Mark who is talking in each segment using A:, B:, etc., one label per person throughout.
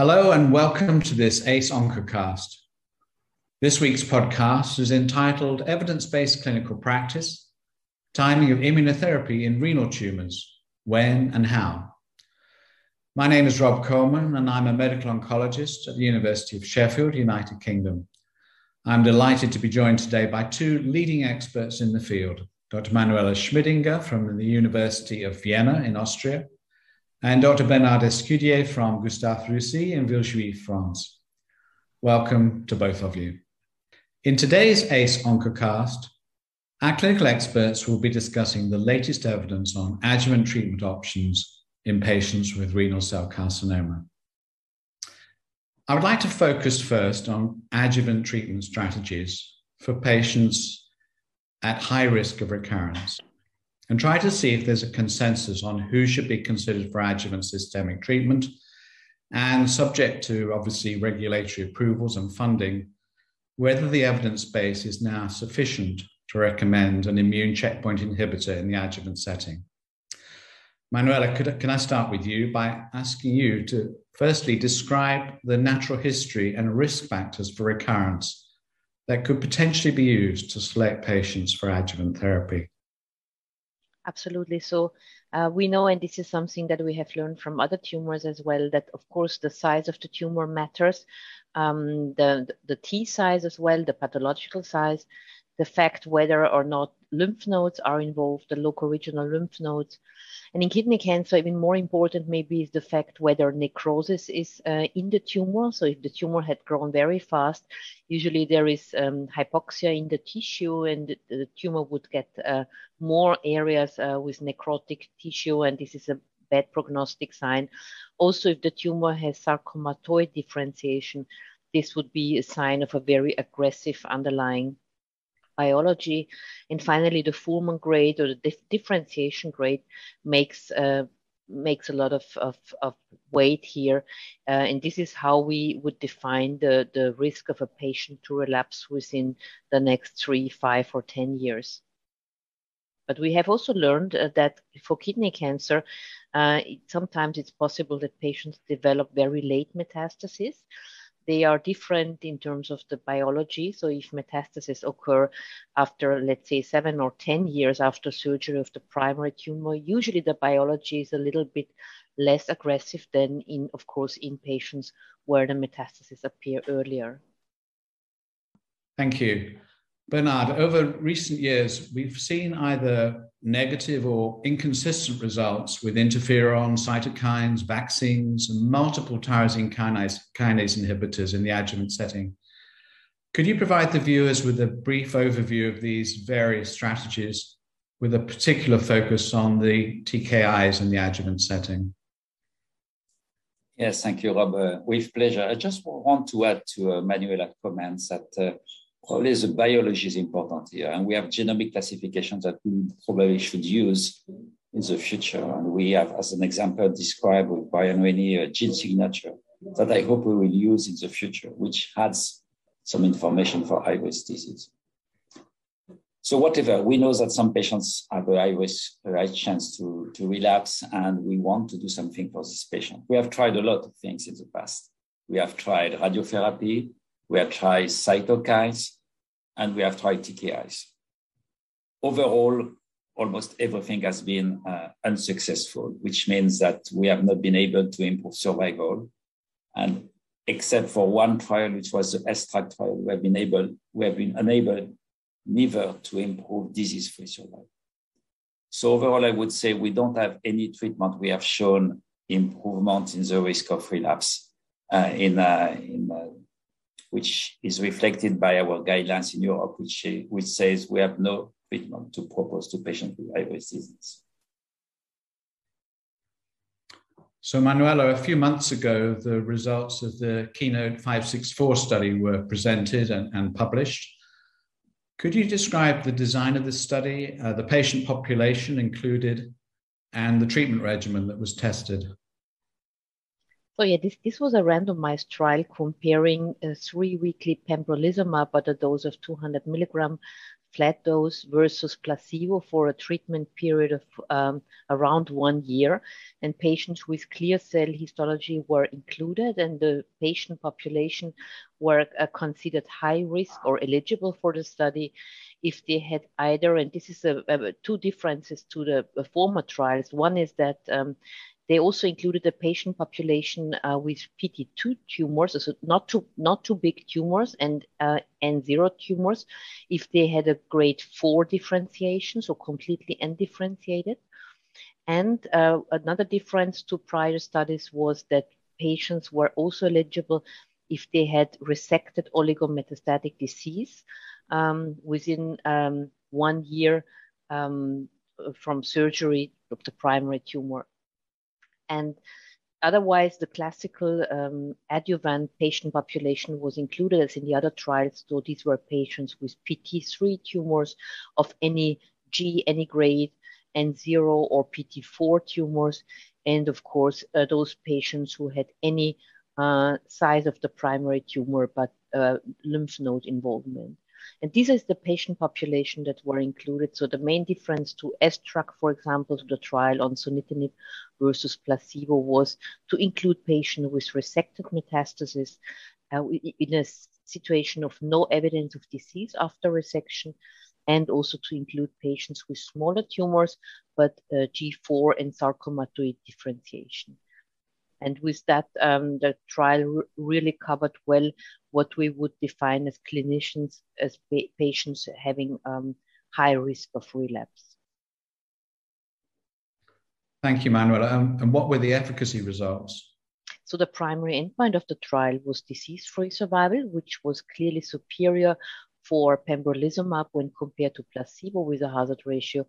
A: Hello and welcome to this ACE Oncocast. This week's podcast is entitled Evidence Based Clinical Practice Timing of Immunotherapy in Renal Tumours When and How. My name is Rob Coleman and I'm a medical oncologist at the University of Sheffield, United Kingdom. I'm delighted to be joined today by two leading experts in the field Dr. Manuela Schmidinger from the University of Vienna in Austria and Dr. Bernard Escudier from Gustave Roussy in Villejuif, France. Welcome to both of you. In today's ACE Oncocast, our clinical experts will be discussing the latest evidence on adjuvant treatment options in patients with renal cell carcinoma. I would like to focus first on adjuvant treatment strategies for patients at high risk of recurrence and try to see if there's a consensus on who should be considered for adjuvant systemic treatment and subject to obviously regulatory approvals and funding, whether the evidence base is now sufficient to recommend an immune checkpoint inhibitor in the adjuvant setting. Manuela, could, can I start with you by asking you to firstly describe the natural history and risk factors for recurrence that could potentially be used to select patients for adjuvant therapy?
B: Absolutely. So uh, we know, and this is something that we have learned from other tumors as well, that of course the size of the tumor matters, um, the, the T size as well, the pathological size, the fact whether or not lymph nodes are involved, the local regional lymph nodes, and in kidney cancer, even more important maybe is the fact whether necrosis is uh, in the tumor. So if the tumor had grown very fast, usually there is um, hypoxia in the tissue and the, the tumor would get uh, more areas uh, with necrotic tissue and this is a bad prognostic sign. Also, if the tumor has sarcomatoid differentiation, this would be a sign of a very aggressive underlying biology. And finally, the Fuhrman grade or the dif- differentiation grade makes uh, makes a lot of, of, of weight here. Uh, and this is how we would define the, the risk of a patient to relapse within the next three, five, or 10 years. But we have also learned uh, that for kidney cancer, uh, it, sometimes it's possible that patients develop very late metastases. They are different in terms of the biology. So if metastases occur after, let's say, seven or 10 years after surgery of the primary tumor, usually the biology is a little bit less aggressive than in, of course, in patients where the metastases appear earlier.
A: Thank you. Bernard, over recent years, we've seen either negative or inconsistent results with interferon, cytokines, vaccines, and multiple tyrosine kinase, kinase inhibitors in the adjuvant setting. Could you provide the viewers with a brief overview of these various strategies with a particular focus on the TKIs in the adjuvant setting?
C: Yes, thank you, Rob. Uh, with pleasure. I just want to add to uh, Manuela's comments that uh, probably the biology is important here. And we have genomic classifications that we probably should use in the future. And we have, as an example, described with Brian a gene signature that I hope we will use in the future, which adds some information for high risk disease. So whatever, we know that some patients have a high risk, a high chance to, to relapse, and we want to do something for this patient. We have tried a lot of things in the past. We have tried radiotherapy, we have tried cytokines, and we have tried TKIs. Overall, almost everything has been uh, unsuccessful, which means that we have not been able to improve survival. And except for one trial, which was the S-TRAC trial, we have been able, we have been unable neither to improve disease-free survival. So overall, I would say we don't have any treatment. We have shown improvement in the risk of relapse uh, in, uh, in uh, which is reflected by our guidelines in Europe, which, which says we have no treatment to propose to patients with high risk disease.
A: So, Manuela, a few months ago, the results of the Keynote 564 study were presented and, and published. Could you describe the design of the study, uh, the patient population included, and the treatment regimen that was tested?
B: So yeah, this, this was a randomized trial comparing uh, three weekly pembrolizumab at a dose of 200 milligram flat dose versus placebo for a treatment period of um, around one year. And patients with clear cell histology were included, and the patient population were uh, considered high risk or eligible for the study if they had either, and this is a, a two differences to the former trials. One is that um, they also included a patient population uh, with PT2 tumors, so not too not too big tumors and uh, zero tumors, if they had a grade four differentiation, so completely undifferentiated. And uh, another difference to prior studies was that patients were also eligible if they had resected oligometastatic disease um, within um, one year um, from surgery of the primary tumor and otherwise, the classical um, adjuvant patient population was included as in the other trials. So these were patients with PT3 tumors of any G, any grade, and zero or PT4 tumors. And of course, uh, those patients who had any uh, size of the primary tumor but uh, lymph node involvement. And this is the patient population that were included. So the main difference to S-TRAC, for example, to the trial on sunitinib versus placebo was to include patients with resected metastasis uh, in a situation of no evidence of disease after resection, and also to include patients with smaller tumors, but uh, G4 and sarcomatoid differentiation. And with that, um, the trial really covered well what we would define as clinicians as pa patients having um, high risk of relapse.
A: Thank you, Manuela. Um, and what were the efficacy results?
B: So the primary endpoint of the trial was disease-free survival, which was clearly superior for pembrolizumab when compared to placebo with a hazard ratio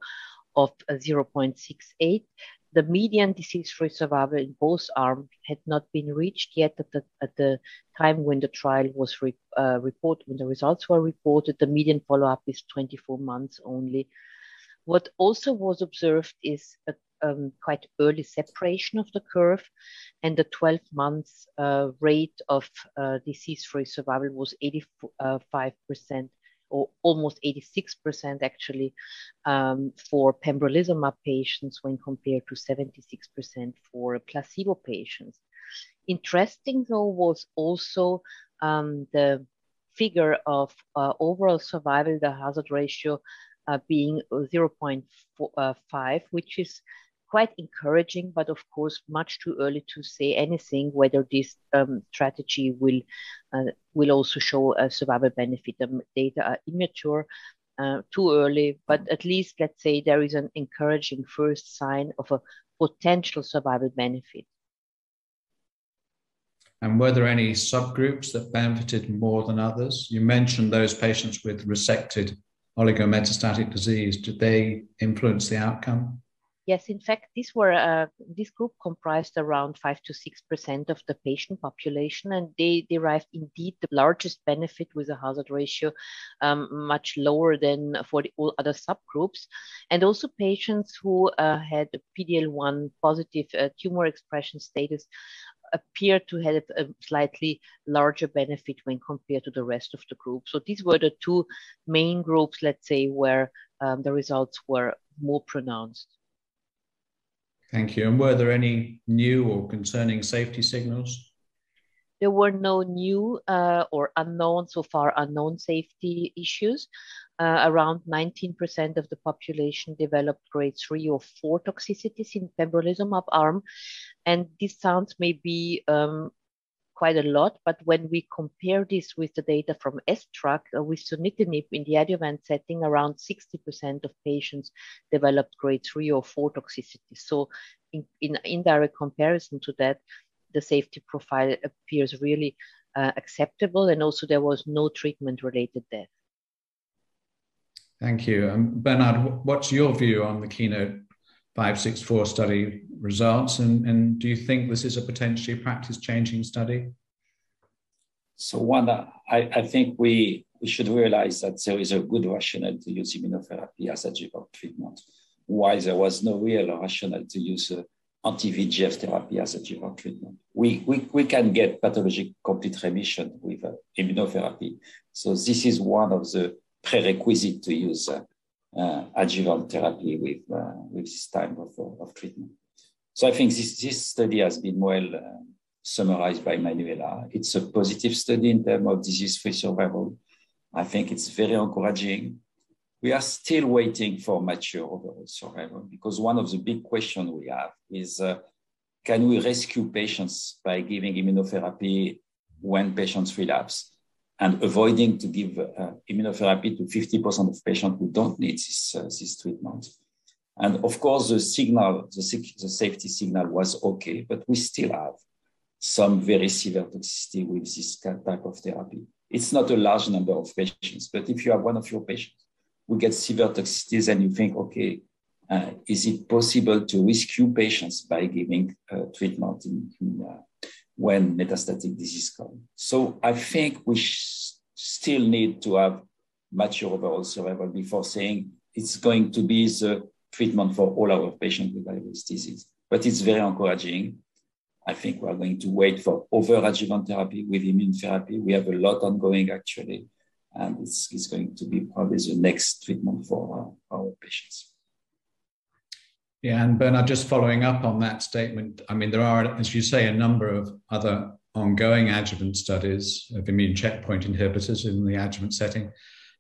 B: of 0.68 the median disease-free survival in both arms had not been reached yet at the, at the time when the trial was re, uh, reported, when the results were reported. The median follow-up is 24 months only. What also was observed is a um, quite early separation of the curve, and the 12 months uh, rate of uh, disease-free survival was 85% or almost 86% actually um, for pembrolizumab patients when compared to 76% for placebo patients. Interesting though was also um, the figure of uh, overall survival, the hazard ratio uh, being 0.5, uh, which is quite encouraging, but of course, much too early to say anything whether this um, strategy will uh, will also show a survival benefit. The data are immature, uh, too early, but at least let's say there is an encouraging first sign of a potential survival benefit.
A: And were there any subgroups that benefited more than others? You mentioned those patients with resected oligometastatic disease. Did they influence the outcome?
B: Yes, in fact, these were uh, this group comprised around five to six percent of the patient population, and they derived indeed the largest benefit with a hazard ratio um, much lower than for the, all other subgroups, and also patients who uh, had PD-L1 positive uh, tumor expression status appear to have a slightly larger benefit when compared to the rest of the group. So these were the two main groups, let's say, where um, the results were more pronounced.
A: Thank you. And were there any new or concerning safety signals?
B: There were no new uh, or unknown, so far unknown safety issues. Uh, around 19% of the population developed grade 3 or 4 toxicities in pembrolizumab arm. And this sounds maybe um, quite a lot. But when we compare this with the data from S-TRAC uh, with sunitinib in the adjuvant setting, around 60% of patients developed grade three or four toxicity. So in, in indirect comparison to that, the safety profile appears really uh, acceptable. And also there was no treatment related death.
A: Thank you. Um, Bernard, what's your view on the keynote 564 study results? And, and do you think this is a potentially practice changing study?
C: So, one, I, I think we, we should realize that there is a good rationale to use immunotherapy as a adjuvant treatment, why there was no real rationale to use uh, anti VEGF therapy as a adjuvant treatment. We, we, we can get pathologic complete remission with uh, immunotherapy. So, this is one of the prerequisites to use uh, adjuvant therapy with, uh, with this type of, of treatment. So I think this, this study has been well summarized by Manuela. It's a positive study in terms of disease-free survival. I think it's very encouraging. We are still waiting for mature overall survival because one of the big questions we have is uh, can we rescue patients by giving immunotherapy when patients relapse and avoiding to give uh, immunotherapy to 50% of patients who don't need this, uh, this treatment. And of course, the signal, the, the safety signal was okay, but we still have some very severe toxicity with this type of therapy. It's not a large number of patients, but if you have one of your patients who gets severe toxicities and you think, okay, uh, is it possible to rescue patients by giving uh, treatment in, in, uh, when metastatic disease comes? So I think we sh- still need to have mature overall survival before saying it's going to be the treatment for all our patients with high disease. But it's very encouraging I think we're going to wait for over adjuvant therapy with immune therapy. We have a lot ongoing actually, and it's, it's going to be probably the next treatment for our, our patients.
A: Yeah, and Bernard, just following up on that statement, I mean, there are, as you say, a number of other ongoing adjuvant studies of immune checkpoint inhibitors in the adjuvant setting.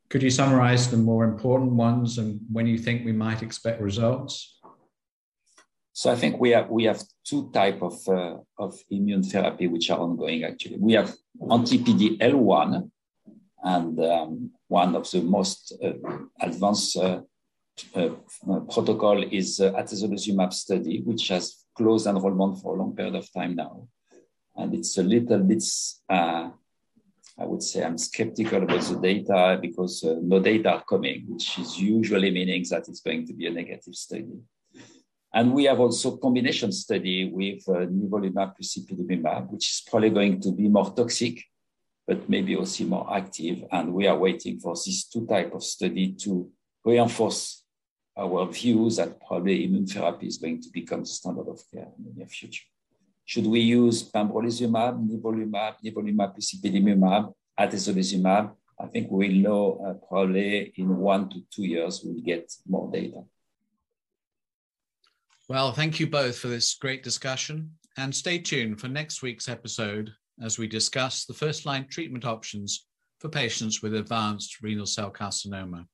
A: Could you summarize the more important ones and when you think we might expect results?
C: So I think we have we have two type of uh, of immune therapy which are ongoing. Actually, we have anti-PD-L1, and um, one of the most uh, advanced uh, uh protocol is uh, atezolizumab study, which has closed enrollment for a long period of time now, and it's a little bit. Uh, I would say I'm skeptical about the data because no data are coming, which is usually meaning that it's going to be a negative study. And we have also combination study with uh, nivolumab plus ipilimumab, which is probably going to be more toxic, but maybe also more active. And we are waiting for these two type of study to reinforce our view that probably immune therapy is going to become the standard of care in the near future. Should we use pembrolizumab, nivolumab, nivolumab ipilimumab, atezolizumab? I think we'll know uh, probably in one to two years we'll get more data.
A: Well, thank you both for this great discussion and stay tuned for next week's episode as we discuss the first line treatment options for patients with advanced renal cell carcinoma.